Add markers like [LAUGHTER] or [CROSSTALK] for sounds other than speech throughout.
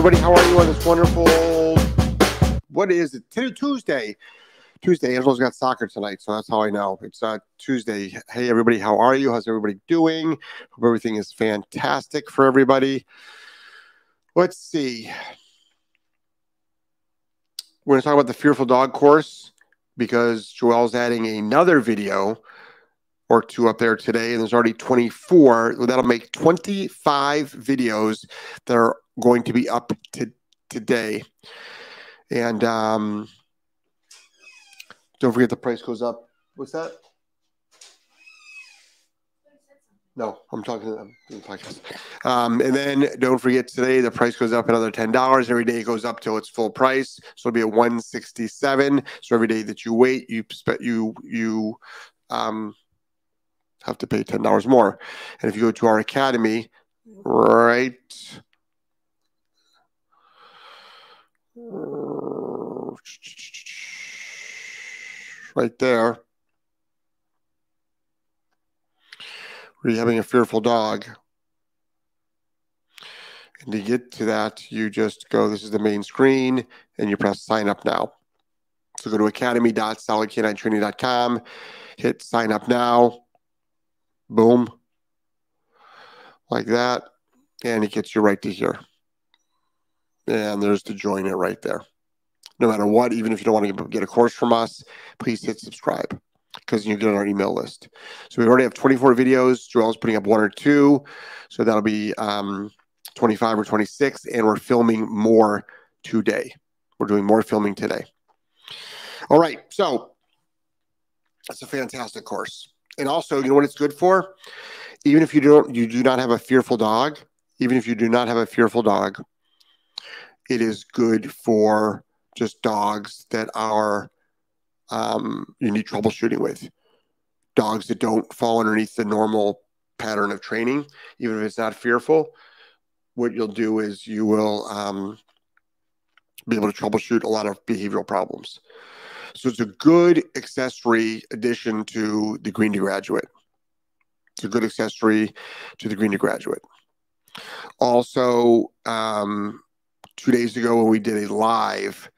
everybody. How are you on this wonderful? What is it? Tuesday. Tuesday. Angelo's got soccer tonight, so that's how I know. It's uh, Tuesday. Hey, everybody. How are you? How's everybody doing? Hope everything is fantastic for everybody. Let's see. We're going to talk about the Fearful Dog course because Joelle's adding another video or two up there today, and there's already 24. That'll make 25 videos that are going to be up to today. And um, don't forget the price goes up. What's that? No, I'm talking to them in the podcast. Um, and then don't forget today the price goes up another ten dollars. Every day it goes up till its full price, so it'll be at one sixty seven. So every day that you wait, you you you um, have to pay ten dollars more. And if you go to our academy, right right there. Having a fearful dog. And to get to that, you just go, this is the main screen, and you press sign up now. So go to academy.solidk9training.com, hit sign up now. Boom. Like that. And it gets you right to here. And there's the join it right there. No matter what, even if you don't want to get a course from us, please hit subscribe because you get on our email list. So we already have 24 videos. Joel's putting up one or two. So that'll be um, 25 or 26. And we're filming more today. We're doing more filming today. All right. So that's a fantastic course. And also, you know what it's good for? Even if you don't, you do not have a fearful dog, even if you do not have a fearful dog, it is good for just dogs that are um, you need troubleshooting with. Dogs that don't fall underneath the normal pattern of training, even if it's not fearful, what you'll do is you will um, be able to troubleshoot a lot of behavioral problems. So it's a good accessory addition to the Green to Graduate. It's a good accessory to the Green to Graduate. Also, um, two days ago when we did a live,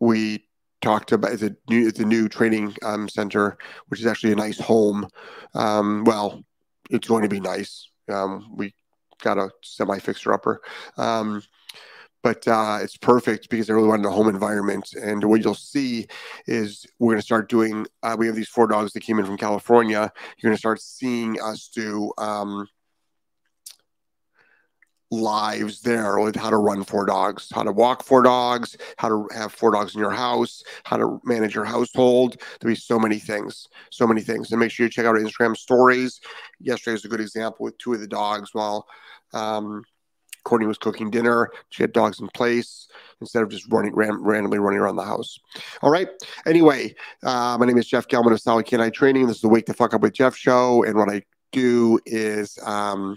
we talked about the new the new training um, center, which is actually a nice home. Um, well, it's going to be nice. Um, we got a semi fixer upper. But uh, it's perfect because I really wanted a home environment. And what you'll see is we're going to start doing. Uh, we have these four dogs that came in from California. You're going to start seeing us do um, lives there with how to run four dogs, how to walk four dogs, how to have four dogs in your house, how to manage your household. There'll be so many things, so many things. And make sure you check out our Instagram stories. Yesterday was a good example with two of the dogs while um, Courtney was cooking dinner. She had dogs in place instead of just running ran, randomly running around the house. All right. Anyway, uh, my name is Jeff Gellman of Solid K9 Training. This is the Wake the Fuck Up with Jeff show. And what I do is um,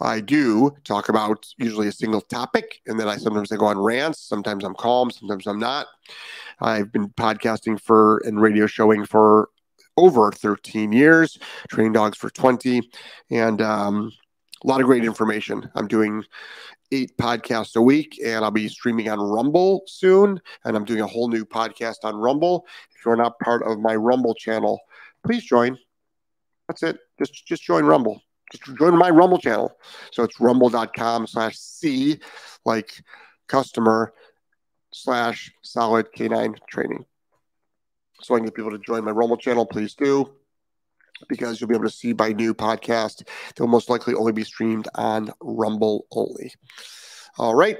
I do talk about usually a single topic, and then I sometimes I go on rants. Sometimes I'm calm, sometimes I'm not. I've been podcasting for and radio showing for over 13 years, training dogs for 20, and um, a lot of great information. I'm doing eight podcasts a week, and I'll be streaming on Rumble soon. And I'm doing a whole new podcast on Rumble. If you're not part of my Rumble channel, please join. That's it. Just just join Rumble. Just join my Rumble channel. So it's rumble.com slash C like customer slash solid K9 training. So I can get people to join my Rumble channel. Please do because you'll be able to see my new podcast. They'll most likely only be streamed on Rumble only. All right.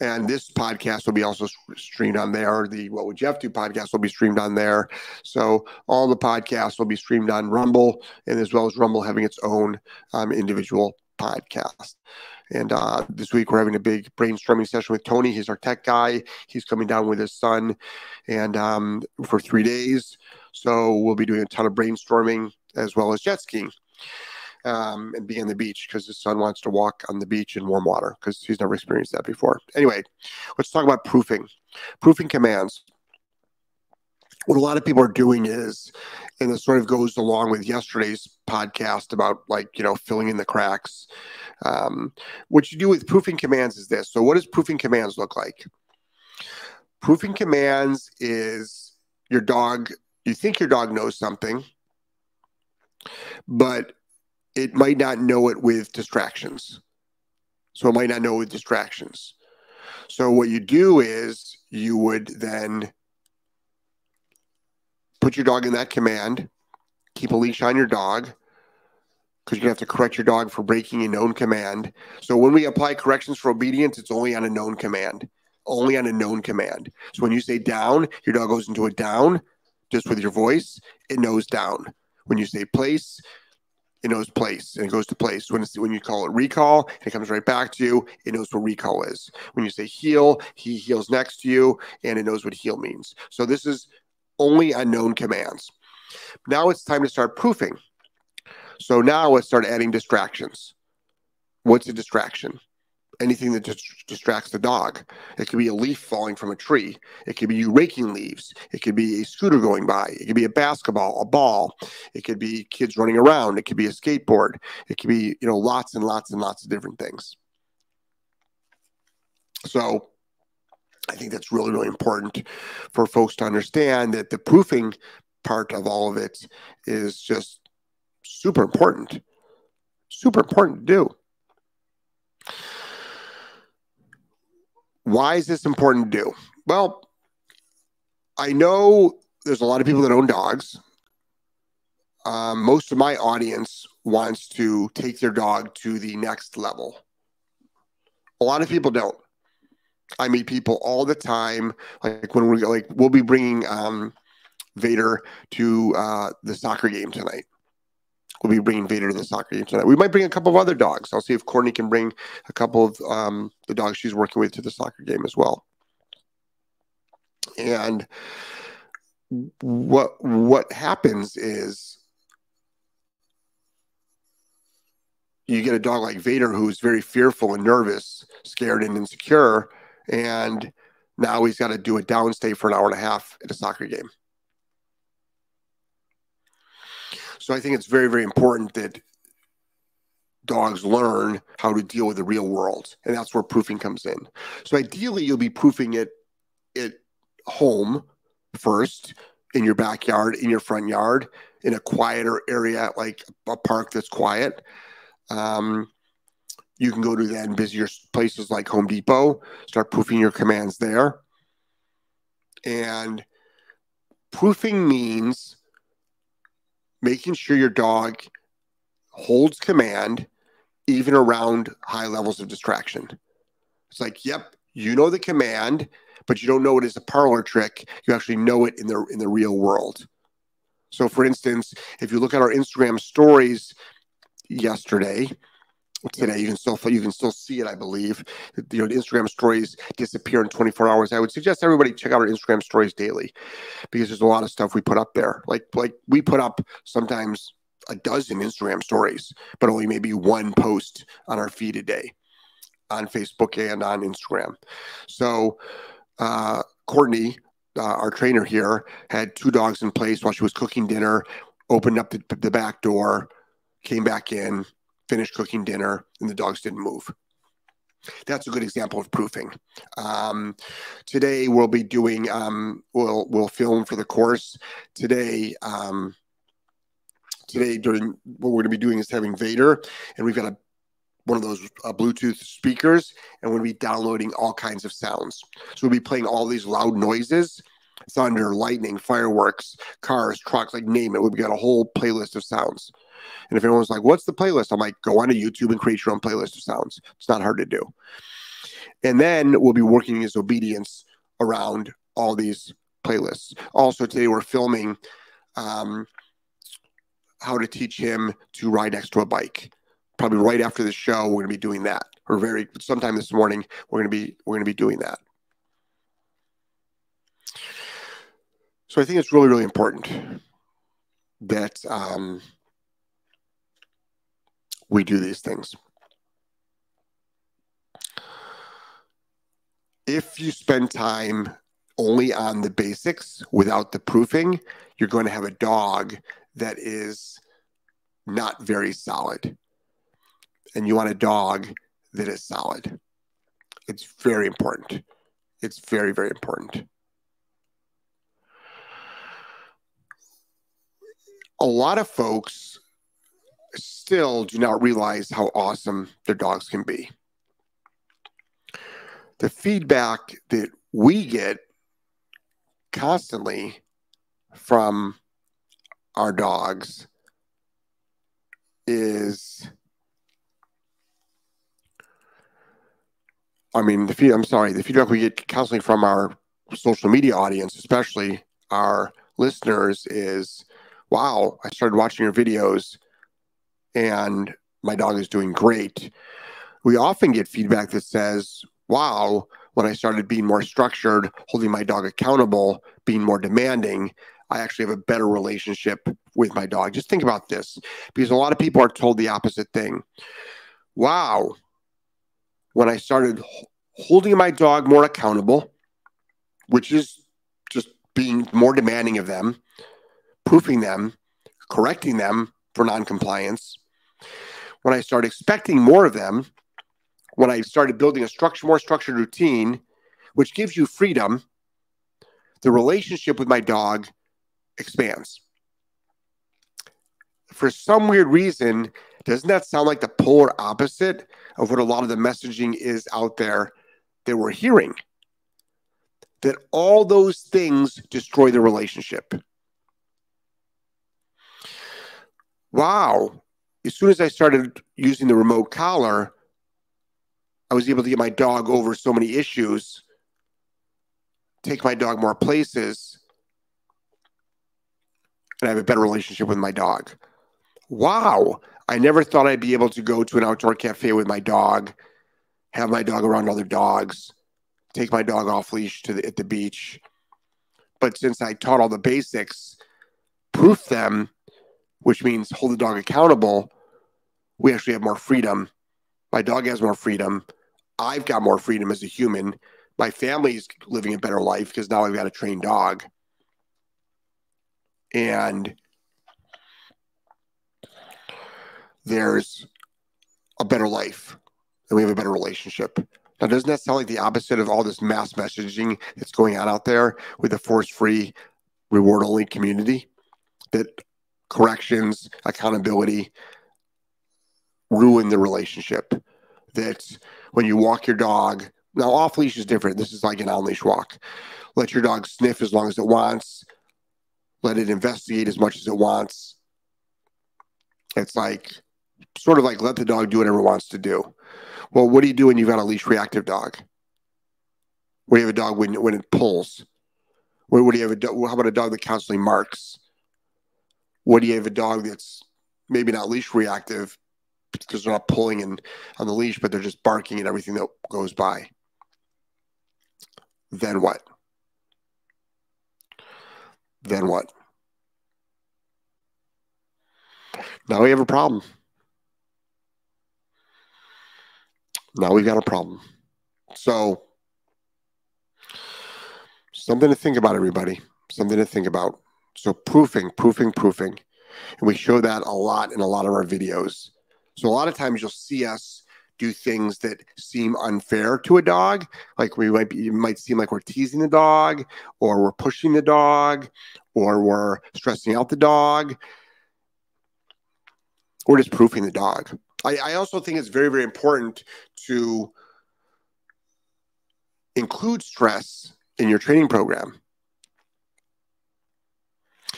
And this podcast will be also streamed on there. The What Would Jeff Do podcast will be streamed on there. So all the podcasts will be streamed on Rumble, and as well as Rumble having its own um, individual podcast. And uh, this week we're having a big brainstorming session with Tony. He's our tech guy. He's coming down with his son, and um, for three days. So we'll be doing a ton of brainstorming as well as jet skiing um, and be on the beach because his son wants to walk on the beach in warm water because he's never experienced that before. Anyway, let's talk about proofing. Proofing commands. What a lot of people are doing is, and this sort of goes along with yesterday's podcast about like, you know, filling in the cracks. Um, what you do with proofing commands is this. So, what does proofing commands look like? Proofing commands is your dog, you think your dog knows something, but it might not know it with distractions. So, it might not know with distractions. So, what you do is you would then put your dog in that command, keep a leash on your dog, because you're going to have to correct your dog for breaking a known command. So when we apply corrections for obedience, it's only on a known command, only on a known command. So when you say down, your dog goes into a down just with your voice, it knows down. When you say place, it knows place and it goes to place. When when you call it recall, it comes right back to you. It knows what recall is. When you say heel, he heels next to you, and it knows what heel means. So this is only unknown commands. Now it's time to start proofing. So now let's start adding distractions. What's a distraction? Anything that just distracts the dog. It could be a leaf falling from a tree. It could be you raking leaves. It could be a scooter going by. It could be a basketball, a ball. It could be kids running around. It could be a skateboard. It could be, you know, lots and lots and lots of different things. So I think that's really, really important for folks to understand that the proofing part of all of it is just super important. Super important to do. Why is this important to do? Well, I know there's a lot of people that own dogs. Um, most of my audience wants to take their dog to the next level. A lot of people don't. I meet people all the time. Like when we like, we'll be bringing um, Vader to uh, the soccer game tonight. We'll be bringing Vader to the soccer game tonight. We might bring a couple of other dogs. I'll see if Courtney can bring a couple of um, the dogs she's working with to the soccer game as well. And what what happens is you get a dog like Vader who's very fearful and nervous, scared and insecure and now he's got to do a downstay for an hour and a half at a soccer game. So I think it's very, very important that dogs learn how to deal with the real world. And that's where proofing comes in. So ideally, you'll be proofing it at home first, in your backyard, in your front yard, in a quieter area like a park that's quiet. Um, you can go to then busier places like Home Depot, start proofing your commands there. And proofing means making sure your dog holds command even around high levels of distraction. It's like, yep, you know the command, but you don't know it as a parlor trick. You actually know it in the in the real world. So for instance, if you look at our Instagram stories yesterday, today. You can still you can still see it, I believe. You know, Instagram stories disappear in 24 hours. I would suggest everybody check out our Instagram stories daily because there's a lot of stuff we put up there. Like like we put up sometimes a dozen Instagram stories, but only maybe one post on our feed a day on Facebook and on Instagram. So uh, Courtney, uh, our trainer here, had two dogs in place while she was cooking dinner. Opened up the, the back door, came back in, finished cooking dinner and the dogs didn't move. That's a good example of proofing. Um, today we'll be doing um, we'll we'll film for the course today. Um, today during what we're going to be doing is having Vader, and we've got a one of those uh, Bluetooth speakers, and we'll be downloading all kinds of sounds. So we'll be playing all these loud noises, thunder, lightning, fireworks, cars, trucks, like name it. We've got a whole playlist of sounds. And if anyone's like, what's the playlist? I'm like, go onto YouTube and create your own playlist of sounds. It's not hard to do. And then we'll be working his obedience around all these playlists. Also, today we're filming um, how to teach him to ride next to a bike. Probably right after the show, we're going to be doing that. Or very sometime this morning, we're going to be we're going to be doing that. So I think it's really really important that um, we do these things. If you spend time only on the basics without the proofing, you're going to have a dog that is not very solid. and you want a dog that is solid. It's very important. It's very, very important. A lot of folks still do not realize how awesome their dogs can be. The feedback that we get constantly from our dogs is I mean the feed I'm sorry, the feedback we get constantly from our social media audience, especially our listeners, is wow, I started watching your videos and my dog is doing great. We often get feedback that says, wow, when I started being more structured, holding my dog accountable, being more demanding, I actually have a better relationship with my dog. Just think about this because a lot of people are told the opposite thing. Wow, when I started holding my dog more accountable, which is just being more demanding of them, proofing them, correcting them for noncompliance, when I started expecting more of them, when I started building a structure, more structured routine, which gives you freedom, the relationship with my dog expands. For some weird reason, doesn't that sound like the polar opposite of what a lot of the messaging is out there that we're hearing? That all those things destroy the relationship. Wow. As soon as I started using the remote collar, I was able to get my dog over so many issues, take my dog more places, and I have a better relationship with my dog. Wow. I never thought I'd be able to go to an outdoor cafe with my dog, have my dog around other dogs, take my dog off leash to the, at the beach. But since I taught all the basics, proof them, which means hold the dog accountable, we actually have more freedom. My dog has more freedom. I've got more freedom as a human. My family's living a better life because now I've got a trained dog. And there's a better life and we have a better relationship. Now, doesn't that sound like the opposite of all this mass messaging that's going on out there with the force free, reward only community? That corrections, accountability ruin the relationship. That when you walk your dog, now off leash is different. This is like an on leash walk. Let your dog sniff as long as it wants. Let it investigate as much as it wants. It's like sort of like let the dog do whatever it wants to do. Well, what do you do when you've got a leash reactive dog? What do you have a dog when when it pulls? What, what do you have a dog? How about a dog that constantly marks? What do you have a dog that's maybe not leash reactive, because they're not pulling in on the leash, but they're just barking at everything that goes by. Then what? Then what? Now we have a problem. Now we've got a problem. So, something to think about, everybody. Something to think about. So, proofing, proofing, proofing. And we show that a lot in a lot of our videos. So a lot of times you'll see us do things that seem unfair to a dog. Like we might be, it might seem like we're teasing the dog, or we're pushing the dog, or we're stressing out the dog, or just proofing the dog. I, I also think it's very, very important to include stress in your training program.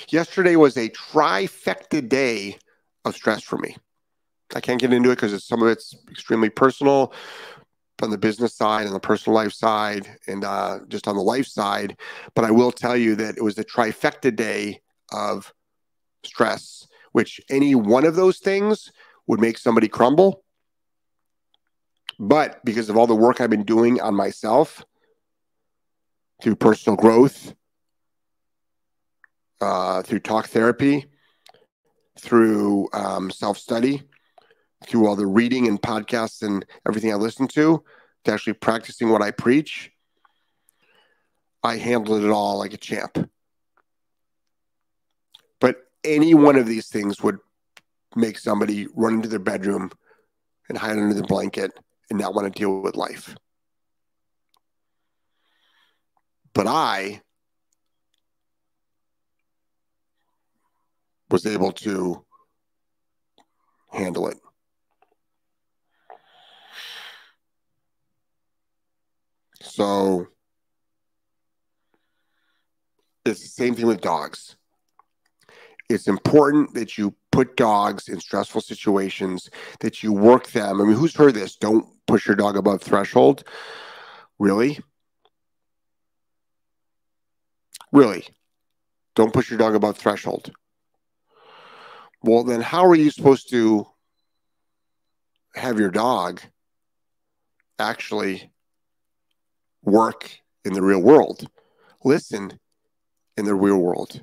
Yesterday was a trifecta day of stress for me. I can't get into it because some of it's extremely personal on the business side and the personal life side and uh, just on the life side. But I will tell you that it was the trifecta day of stress, which any one of those things would make somebody crumble. But because of all the work I've been doing on myself through personal growth, uh, through talk therapy, through um, self study, through all the reading and podcasts and everything I listen to, to actually practicing what I preach, I handled it all like a champ. But any one of these things would make somebody run into their bedroom and hide under the blanket and not want to deal with life. But I was able to handle it. So it's the same thing with dogs. It's important that you put dogs in stressful situations, that you work them. I mean, who's heard this? Don't push your dog above threshold. Really? Really? Don't push your dog above threshold. Well, then how are you supposed to have your dog actually work in the real world? Listen in the real world.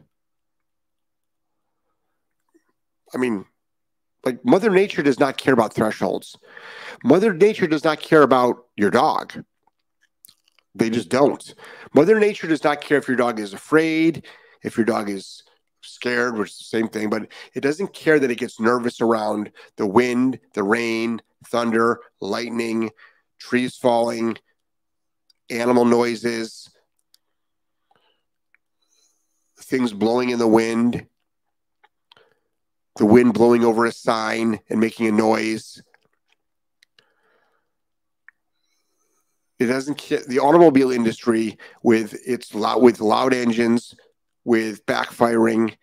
I mean, like Mother Nature does not care about thresholds. Mother Nature does not care about your dog. They just don't. Mother Nature does not care if your dog is afraid, if your dog is scared, which is the same thing, but it doesn't care that it gets nervous around the wind, the rain, thunder, lightning, trees falling, animal noises, things blowing in the wind, the wind blowing over a sign and making a noise. It doesn't care. The automobile industry with its loud, with loud engines, with backfiring,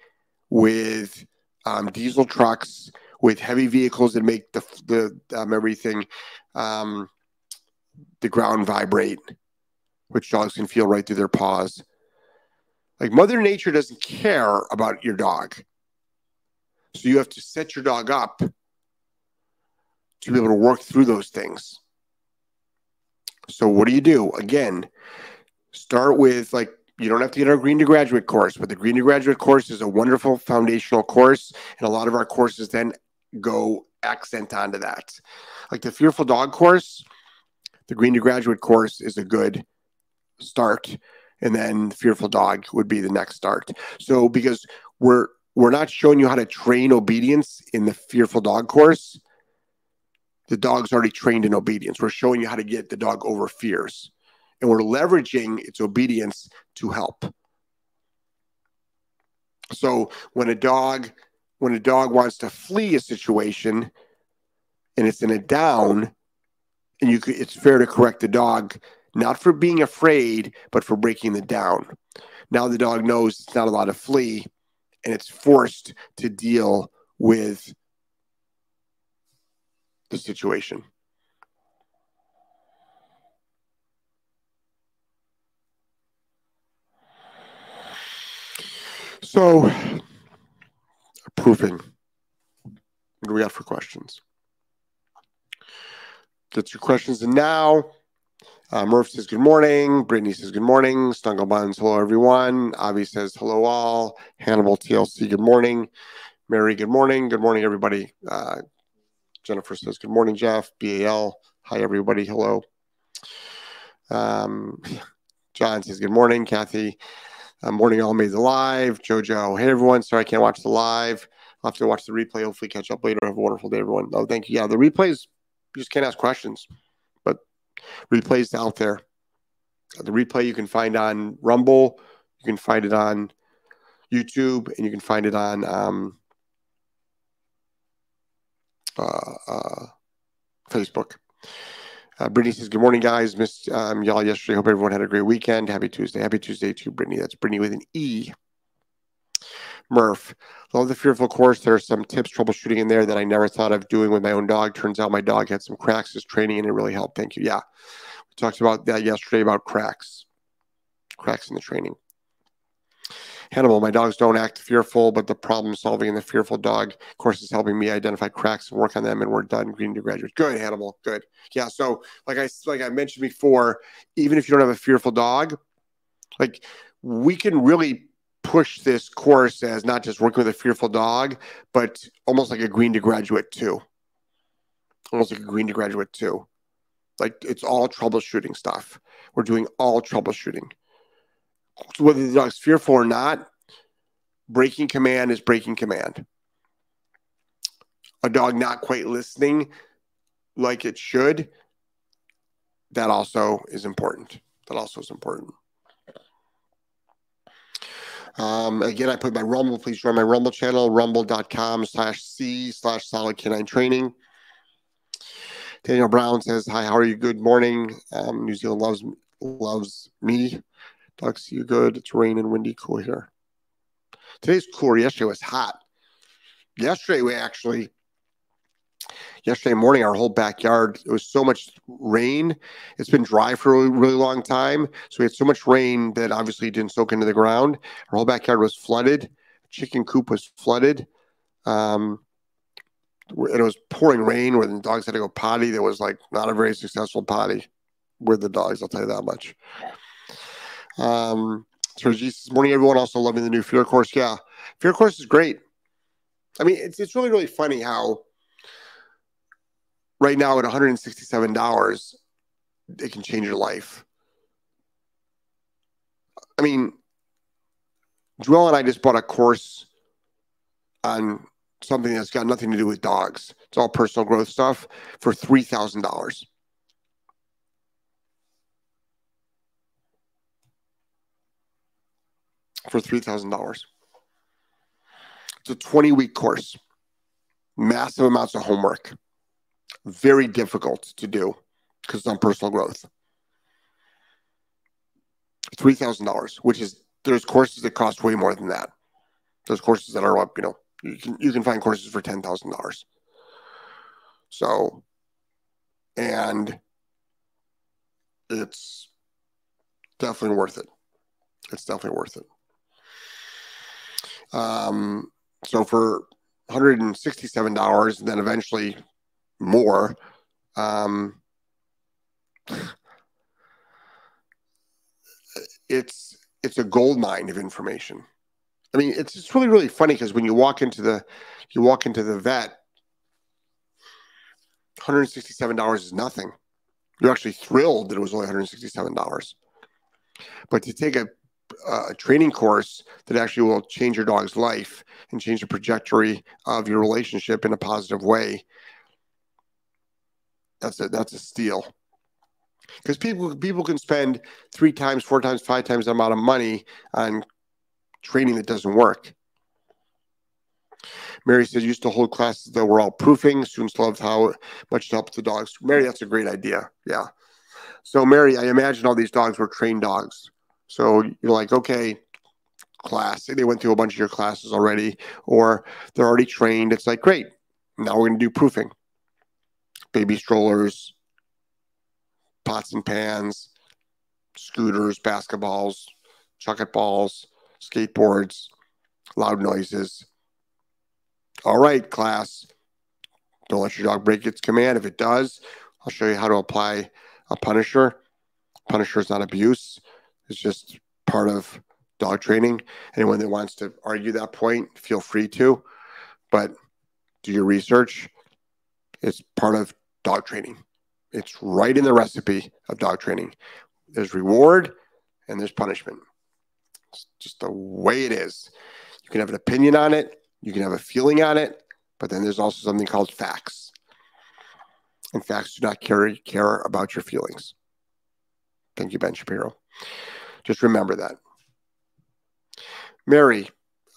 with um, diesel trucks, with heavy vehicles that make the the um, everything, um, the ground vibrate, which dogs can feel right through their paws. Like Mother Nature doesn't care about your dog. So you have to set your dog up to be able to work through those things. So what do you do? Again, start with like you don't have to get our green to graduate course, but the green to graduate course is a wonderful foundational course, and a lot of our courses then go accent onto that. Like the fearful dog course, the green to graduate course is a good start and then fearful dog would be the next start. So because we're we're not showing you how to train obedience in the fearful dog course the dog's already trained in obedience. We're showing you how to get the dog over fears and we're leveraging its obedience to help so when a dog when a dog wants to flee a situation and it's in a down and you it's fair to correct the dog not for being afraid, but for breaking the down. Now the dog knows it's not allowed to flee and it's forced to deal with the situation. So, proofing. What do we got for questions? Get your questions in now. Uh, Murph says good morning. Brittany says good morning. Stungle Buns, hello everyone. Avi says hello all. Hannibal TLC, good morning. Mary, good morning. Good morning, everybody. Uh, Jennifer says good morning, Jeff. BAL, hi everybody. Hello. Um, [LAUGHS] John says good morning. Kathy, uh, morning all made the live. Jojo, hey everyone. Sorry I can't watch the live. I'll have to watch the replay. Hopefully catch up later. Have a wonderful day, everyone. Oh, thank you. Yeah, the replays, you just can't ask questions but replays out there. The replay you can find on Rumble, you can find it on YouTube, and you can find it on um, uh, uh, Facebook. Uh, Brittany says, Good morning, guys. Missed um, y'all yesterday. Hope everyone had a great weekend. Happy Tuesday. Happy Tuesday to Brittany. That's Brittany with an E. Murph. Love the fearful course. There are some tips, troubleshooting in there that I never thought of doing with my own dog. Turns out my dog had some cracks as training and it really helped. Thank you. Yeah. We talked about that yesterday about cracks, cracks in the training. Hannibal, my dogs don't act fearful, but the problem solving in the fearful dog course is helping me identify cracks and work on them, and we're done. Green to graduate. Good, Hannibal. Good. Yeah. So, like I like I mentioned before, even if you don't have a fearful dog, like we can really push this course as not just working with a fearful dog, but almost like a green to graduate too. Almost like a green to graduate too. Like it's all troubleshooting stuff. We're doing all troubleshooting. Whether the dog's fearful or not, breaking command is breaking command. A dog not quite listening, like it should, that also is important. That also is important. Um, again, I put my Rumble. Please join my Rumble channel, rumble.com slash C slash solid K9 training. Daniel Brown says, Hi, how are you? Good morning. Um, New Zealand loves loves me. Ducks, you good? It's rain and windy, cool here. Today's cool. Yesterday was hot. Yesterday we actually yesterday morning our whole backyard it was so much rain it's been dry for a really, really long time so we had so much rain that obviously didn't soak into the ground our whole backyard was flooded chicken coop was flooded um, and it was pouring rain where the dogs had to go potty that was like not a very successful potty with the dogs i'll tell you that much um so jesus morning everyone also loving the new fear course yeah fear course is great i mean it's, it's really really funny how right now at $167, it can change your life. I mean, Joel and I just bought a course on something that's got nothing to do with dogs. It's all personal growth stuff for $3,000. For $3,000. It's a 20 week course, massive amounts of homework very difficult to do because it's on personal growth. Three thousand dollars, which is there's courses that cost way more than that. There's courses that are up, you know, you can you can find courses for ten thousand dollars. So, and it's definitely worth it. It's definitely worth it. Um, so for $167, and then eventually more. Um, it's it's a gold mine of information. I mean, it's it's really really funny because when you walk into the you walk into the vet, one hundred sixty seven dollars is nothing. You're actually thrilled that it was only one hundred sixty seven dollars. But to take a a training course that actually will change your dog's life and change the trajectory of your relationship in a positive way that's a that's a steal. Because people people can spend three times, four times, five times the amount of money on training that doesn't work. Mary says used to hold classes that were all proofing. Students loved how much it helped the dogs. Mary, that's a great idea. Yeah. So Mary, I imagine all these dogs were trained dogs. So you're like, okay, class. They went through a bunch of your classes already, or they're already trained. It's like, great. Now we're going to do proofing baby strollers, pots and pans, scooters, basketballs, Chuckit balls, skateboards, loud noises. All right, class. Don't let your dog break its command. If it does, I'll show you how to apply a punisher. Punisher is not abuse, it's just part of dog training. Anyone that wants to argue that point, feel free to, but do your research. It's part of dog training. It's right in the recipe of dog training. There's reward and there's punishment. It's just the way it is. You can have an opinion on it, you can have a feeling on it, but then there's also something called facts. And facts do not carry, care about your feelings. Thank you, Ben Shapiro. Just remember that. Mary,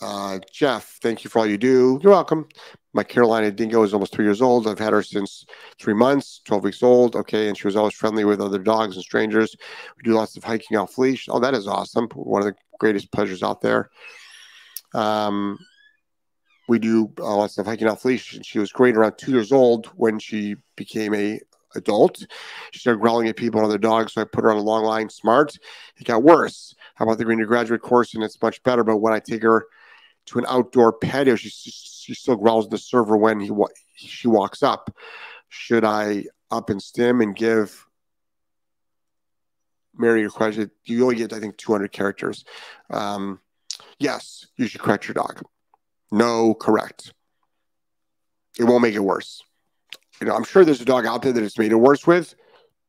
uh, Jeff, thank you for all you do. You're welcome. My Carolina Dingo is almost three years old. I've had her since three months, 12 weeks old. Okay. And she was always friendly with other dogs and strangers. We do lots of hiking off leash. Oh, that is awesome. One of the greatest pleasures out there. Um, we do uh, lots of hiking off leash. And she was great around two years old when she became a adult. She started growling at people and other dogs, so I put her on a long line smart. It got worse. How about the Green Graduate course? And it's much better. But when I take her to an outdoor patio, she she still growls at the server when he she walks up. Should I up and stim and give Mary your question? You only get I think 200 characters. Um, yes, you should correct your dog. No, correct. It won't make it worse. You know, I'm sure there's a dog out there that it's made it worse with,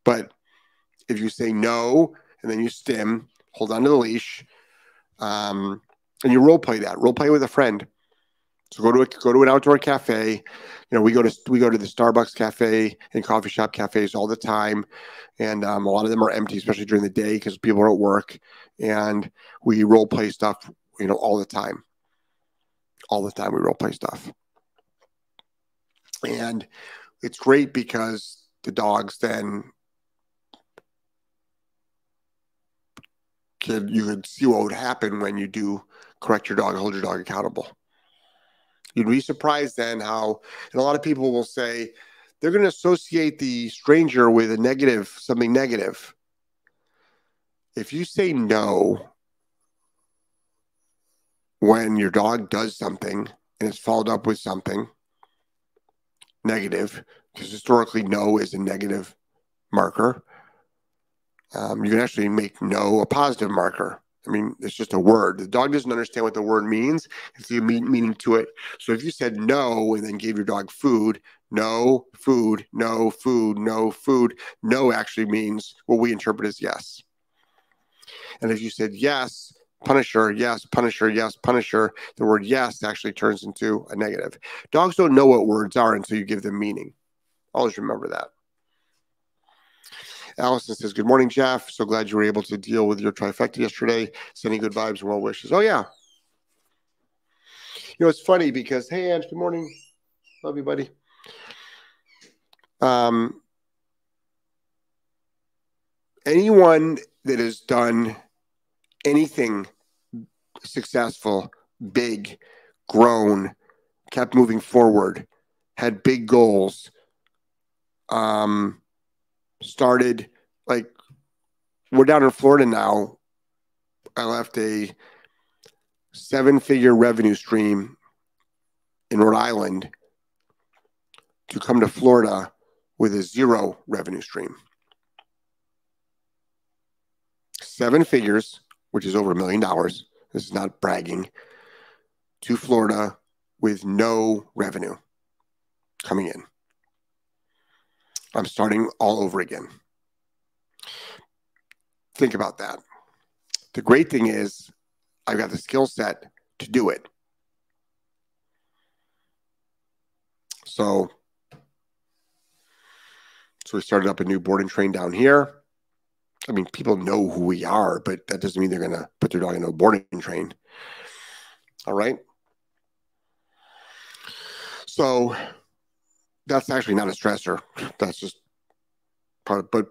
but if you say no and then you stim, hold on to the leash, um, and you role play that, role play with a friend. So go to a, go to an outdoor cafe. You know, we go to we go to the Starbucks cafe and coffee shop cafes all the time, and um, a lot of them are empty, especially during the day because people are at work. And we role play stuff, you know, all the time. All the time we role play stuff, and it's great because the dogs then could you could see what would happen when you do correct your dog, hold your dog accountable. You'd be surprised then how, and a lot of people will say they're going to associate the stranger with a negative, something negative. If you say no when your dog does something and it's followed up with something negative, because historically no is a negative marker, um, you can actually make no a positive marker. I mean, it's just a word. The dog doesn't understand what the word means. It's the meaning to it. So if you said no and then gave your dog food, no food, no food, no food, no actually means what we interpret as yes. And if you said yes, punisher, yes, punisher, yes, punisher, the word yes actually turns into a negative. Dogs don't know what words are until you give them meaning. Always remember that. Allison says, Good morning, Jeff. So glad you were able to deal with your trifecta yesterday. Sending good vibes and well wishes. Oh, yeah. You know, it's funny because, hey, Ange, good morning. Love you, buddy. Um, anyone that has done anything successful, big, grown, kept moving forward, had big goals, um, started like we're down in Florida now. I left a seven figure revenue stream in Rhode Island to come to Florida with a zero revenue stream. Seven figures, which is over a million dollars. This is not bragging. To Florida with no revenue coming in. I'm starting all over again. Think about that. The great thing is, I've got the skill set to do it. So, so we started up a new boarding train down here. I mean, people know who we are, but that doesn't mean they're going to put their dog in a boarding train. All right. So that's actually not a stressor. That's just part. of, But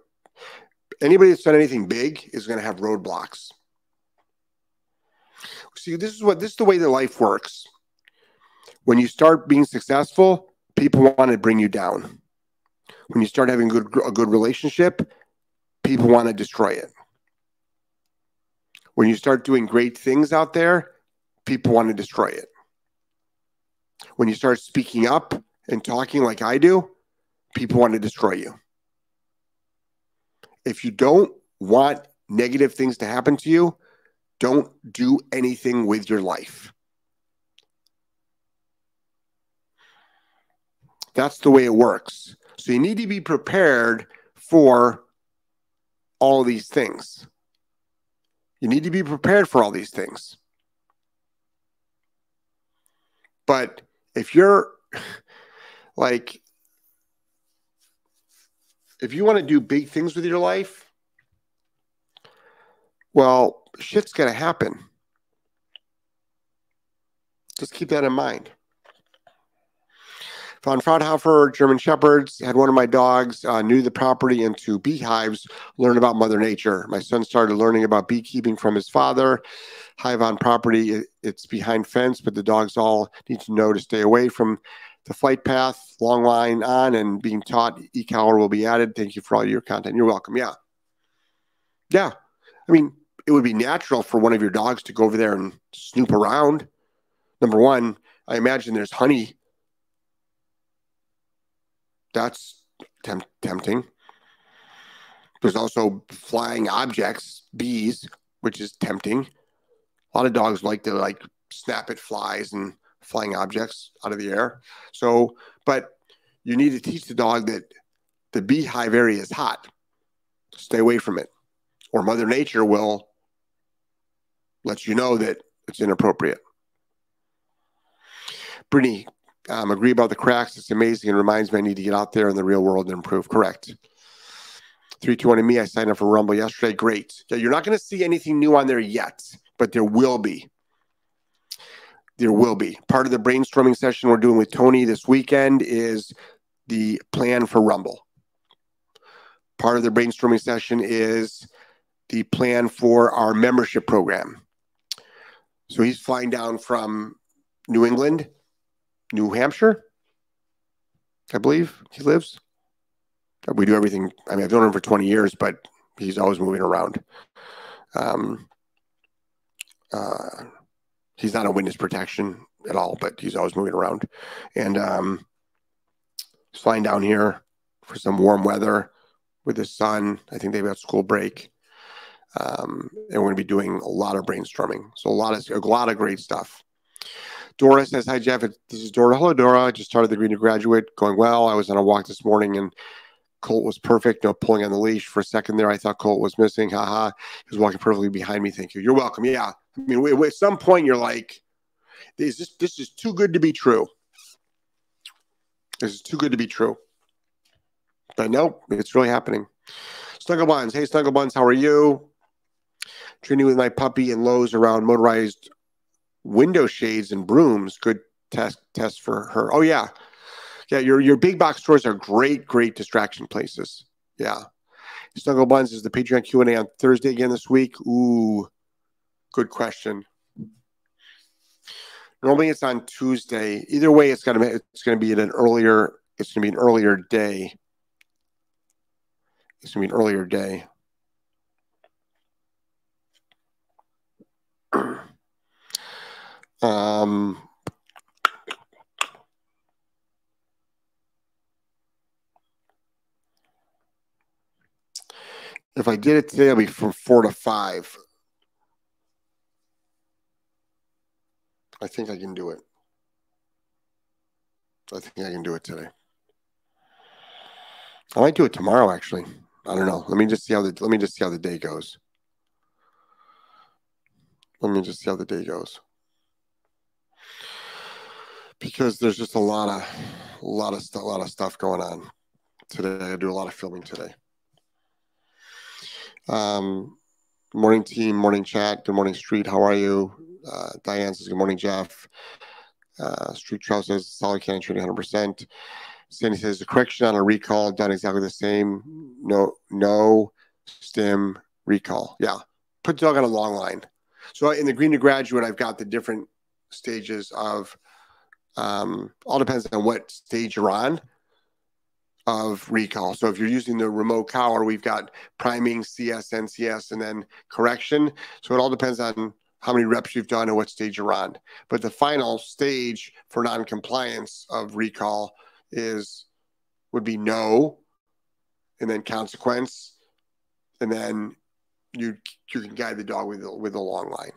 anybody that's done anything big is going to have roadblocks. See, this is what this is the way that life works. When you start being successful, people want to bring you down. When you start having good, a good relationship, people want to destroy it. When you start doing great things out there, people want to destroy it. When you start speaking up and talking like I do, people want to destroy you. If you don't want negative things to happen to you, don't do anything with your life. That's the way it works. So you need to be prepared for all of these things. You need to be prepared for all these things. But if you're [LAUGHS] like if you want to do big things with your life, well, shit's going to happen. Just keep that in mind. Found Fraunhofer German Shepherds. Had one of my dogs uh, new the property into beehives. Learn about Mother Nature. My son started learning about beekeeping from his father. Hive on property. It's behind fence, but the dogs all need to know to stay away from the flight path, long line on, and being taught e-collar will be added. Thank you for all your content. You're welcome. Yeah. Yeah. I mean, it would be natural for one of your dogs to go over there and snoop around. Number one, I imagine there's honey. That's temp- tempting. There's also flying objects, bees, which is tempting. A lot of dogs like to like snap at flies and flying objects out of the air. So, but you need to teach the dog that the beehive area is hot. Stay away from it, or Mother Nature will let you know that it's inappropriate. Brittany, um, agree about the cracks. It's amazing and reminds me I need to get out there in the real world and improve. Correct. 320 me, I signed up for Rumble yesterday. Great. Yeah, you're not going to see anything new on there yet, but there will be. There will be. Part of the brainstorming session we're doing with Tony this weekend is the plan for Rumble. Part of the brainstorming session is the plan for our membership program. So he's flying down from New England, New Hampshire, I believe he lives. We do everything. I mean, I've known him for 20 years, but he's always moving around. Um, uh, he's not a witness protection at all, but he's always moving around. And um, he's flying down here for some warm weather with his son. I think they've got school break. Um, and we're going to be doing a lot of brainstorming. So a lot of a lot of great stuff. Dora says, "Hi Jeff, this is Dora. Hello Dora. I just started the Green to Graduate, going well. I was on a walk this morning and Colt was perfect. No pulling on the leash for a second there. I thought Colt was missing. Haha. He was walking perfectly behind me. Thank you. You're welcome. Yeah. I mean, at some point you're like, this is this is too good to be true. This is too good to be true. But nope, it's really happening. Snuggle Buns. Hey, Snuggle Buns, how are you? Training with my puppy and Lowe's around motorized window shades and brooms. Good test test for her. Oh yeah. Yeah, your your big box stores are great, great distraction places. Yeah. Snuggle Buns is the Patreon Q&A on Thursday again this week. Ooh, good question. Normally it's on Tuesday. Either way, it's gonna it's gonna be an earlier it's gonna be an earlier day. It's gonna be an earlier day. Um if I did it today, it'll be from four to five. I think I can do it. I think I can do it today. I might do it tomorrow, actually. I don't know. Let me just see how the let me just see how the day goes. Let me just see how the day goes. Because there's just a lot of a lot of a lot of stuff going on today. I do a lot of filming today. Um, morning team, morning chat, good morning street. How are you? Uh, Diane says good morning, Jeff. Uh, street Trout says solid cannon shooting 100%. Sandy says the correction on a recall done exactly the same. No, no stem recall. Yeah, put dog on a long line. So in the green to graduate, I've got the different stages of. Um, all depends on what stage you're on of recall. So if you're using the remote collar, we've got priming, CS, NCS, and then correction. So it all depends on how many reps you've done and what stage you're on. But the final stage for non-compliance of recall is would be no, and then consequence, and then you you can guide the dog with with a long line.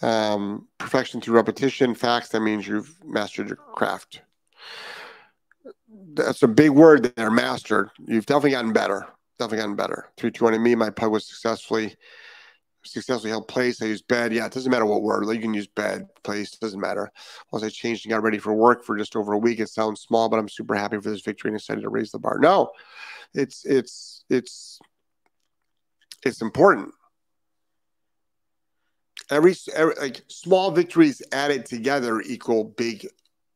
Um, perfection through repetition, facts, that means you've mastered your craft. That's a big word there, mastered. You've definitely gotten better. Definitely gotten better. 320 me, my pug was successfully successfully held place. I used bed. Yeah, it doesn't matter what word. You can use bed, place, doesn't matter. Once I changed and got ready for work for just over a week, it sounds small, but I'm super happy for this victory and decided to raise the bar. No, it's it's it's it's important every, every like small victories added together equal big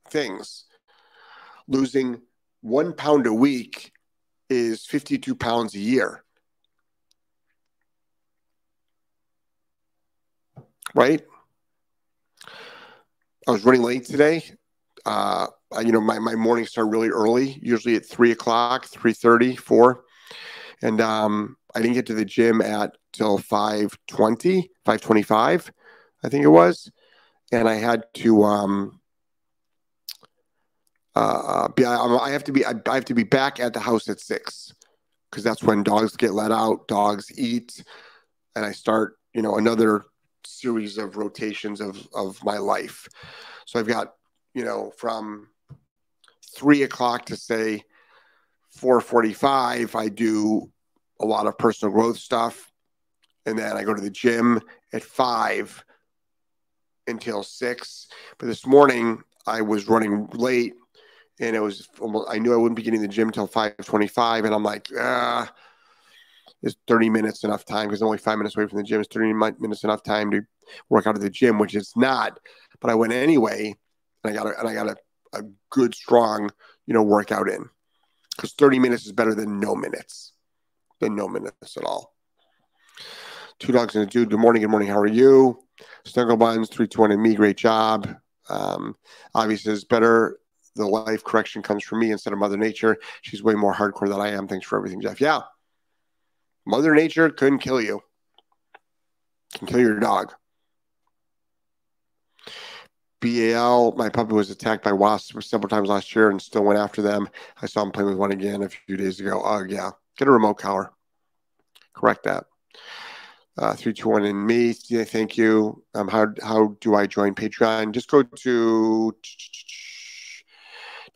things. Losing one pound a week is 52 pounds a year. Right? I was running late today. Uh, you know, my, my mornings start really early, usually at three o'clock, 3.30, 4. And um, I didn't get to the gym at till 520, 525, I think it was. And I had to um uh be I, have to be I, I have to be back at the house at six because that's when dogs get let out, dogs eat, and I start, you know, another series of rotations of of my life. So I've got, you know, from three o'clock to say 445, I do a lot of personal growth stuff. And then I go to the gym at five until six. But this morning I was running late, and it was almost, I knew I wouldn't be getting the gym five twenty-five, and I'm like, ah, is 30 minutes enough time? Because only five minutes away from the gym is 30 minutes enough time to work out at the gym, which is not. But I went anyway, and I got a, and I got a, a good strong you know workout in because 30 minutes is better than no minutes, than no minutes at all. Two dogs and a dude. Good morning. Good morning. How are you? Snuggle Buns, 320 me. Great job. Um, obviously, it's better. The life correction comes from me instead of Mother Nature. She's way more hardcore than I am. Thanks for everything, Jeff. Yeah. Mother Nature couldn't kill you, can kill your dog. BAL, my puppy was attacked by wasps several times last year and still went after them. I saw him playing with one again a few days ago. Oh, yeah. Get a remote collar. Correct that. Uh, 321 and me. Thank you. Um, how, how do I join Patreon? Just go to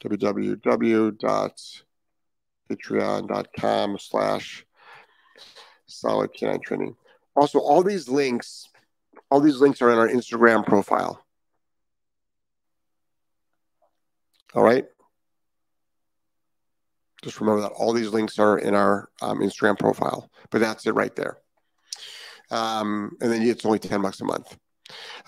www.patreon.com slash solid K9 training. Also, all these links, all these links are in our Instagram profile. All right. Just remember that all these links are in our um, Instagram profile, but that's it right there. Um, and then it's only 10 bucks a month.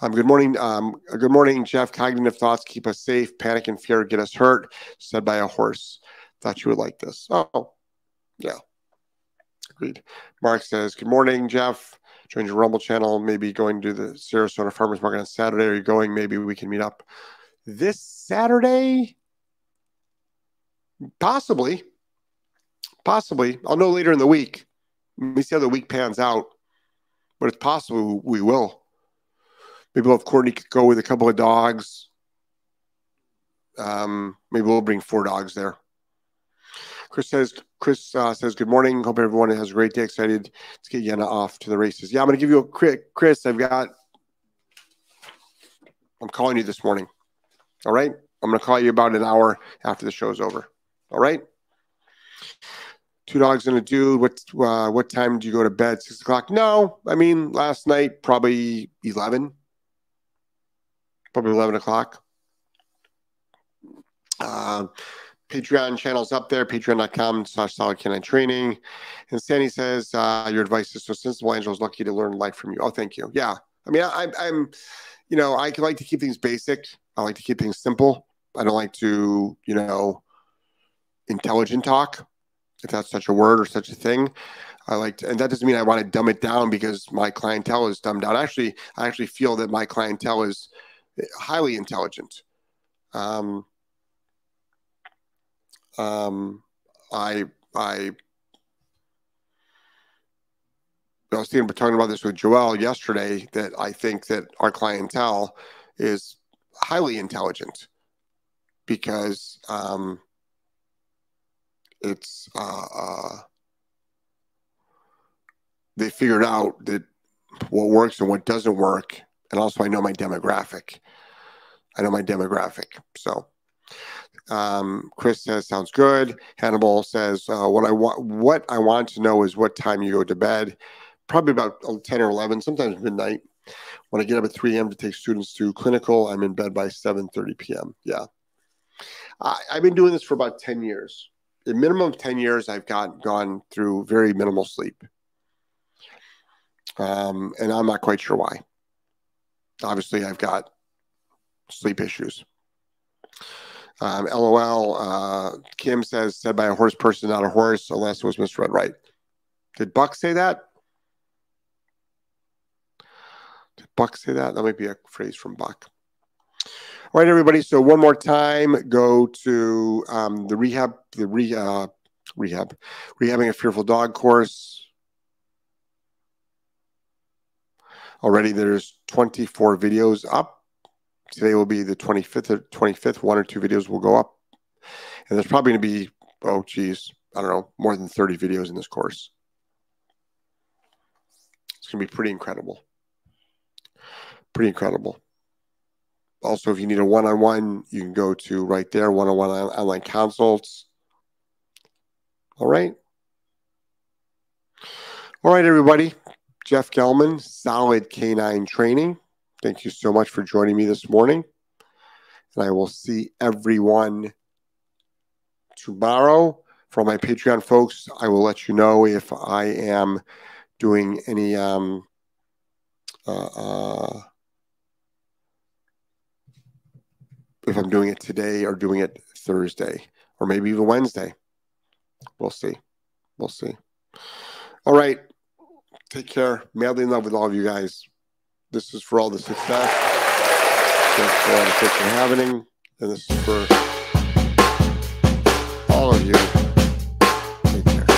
Um, good morning. Um, good morning, Jeff. Cognitive thoughts keep us safe. Panic and fear get us hurt. Said by a horse. Thought you would like this. Oh, yeah. Agreed. Mark says, Good morning, Jeff. Join your Rumble channel. Maybe going to the Sarasota Farmers Market on Saturday. Are you going? Maybe we can meet up this Saturday. Possibly. Possibly. I'll know later in the week. Me see how the week pans out. But it's possible we will. Maybe we'll have Courtney go with a couple of dogs. Um, maybe we'll bring four dogs there. Chris says, Chris uh, says, good morning. Hope everyone has a great day. Excited to get Yenna off to the races. Yeah, I'm going to give you a quick, Chris. I've got, I'm calling you this morning. All right. I'm going to call you about an hour after the show's over. All right. Two dogs and a dude. What uh, what time do you go to bed? Six o'clock? No, I mean last night probably eleven. Probably eleven o'clock. Uh, Patreon channels up there, patreon.com slash solid K9 training. And Sandy says, uh, your advice is so sensible. Angelo's lucky to learn life from you. Oh, thank you. Yeah. I mean, I, I'm, you know, I like to keep things basic. I like to keep things simple. I don't like to, you know, intelligent talk, if that's such a word or such a thing. I like to, and that doesn't mean I want to dumb it down because my clientele is dumbed down. Actually, I actually feel that my clientele is highly intelligent. Um, um, I, I, I was thinking, talking about this with Joel yesterday that I think that our clientele is highly intelligent because um, it's uh, uh, they figured out that what works and what doesn't work, and also I know my demographic. I know my demographic, so. Um, Chris says sounds good. Hannibal says uh, what I want. What I want to know is what time you go to bed. Probably about ten or eleven, sometimes midnight. When I get up at three a.m. to take students to clinical, I'm in bed by seven thirty p.m. Yeah, I, have been doing this for about ten years the minimum of 10 years I've got gone through very minimal sleep. Um, and I'm not quite sure why. Obviously, I've got sleep issues. Um, LOL. Uh, Kim says, said by a horse person, not a horse, unless it was misread right. Did Buck say that? Did Buck say that? That might be a phrase from Buck. All right, everybody. So one more time, go to um, the rehab, the re, uh, rehab, rehabbing a fearful dog course. Already, there's 24 videos up. Today will be the 25th. Or 25th. One or two videos will go up, and there's probably going to be oh geez, I don't know, more than 30 videos in this course. It's going to be pretty incredible. Pretty incredible. Also, if you need a one on one, you can go to right there one on one online consults. All right. All right, everybody. Jeff Gellman, Solid K9 Training. Thank you so much for joining me this morning. And I will see everyone tomorrow. For my Patreon folks, I will let you know if I am doing any um, uh, uh, if I'm doing it today or doing it Thursday or maybe even Wednesday. We'll see. We'll see. All right. Take care. Madly in love with all of you guys. This is for all the success. Thanks for all the happening. And this is for all of you.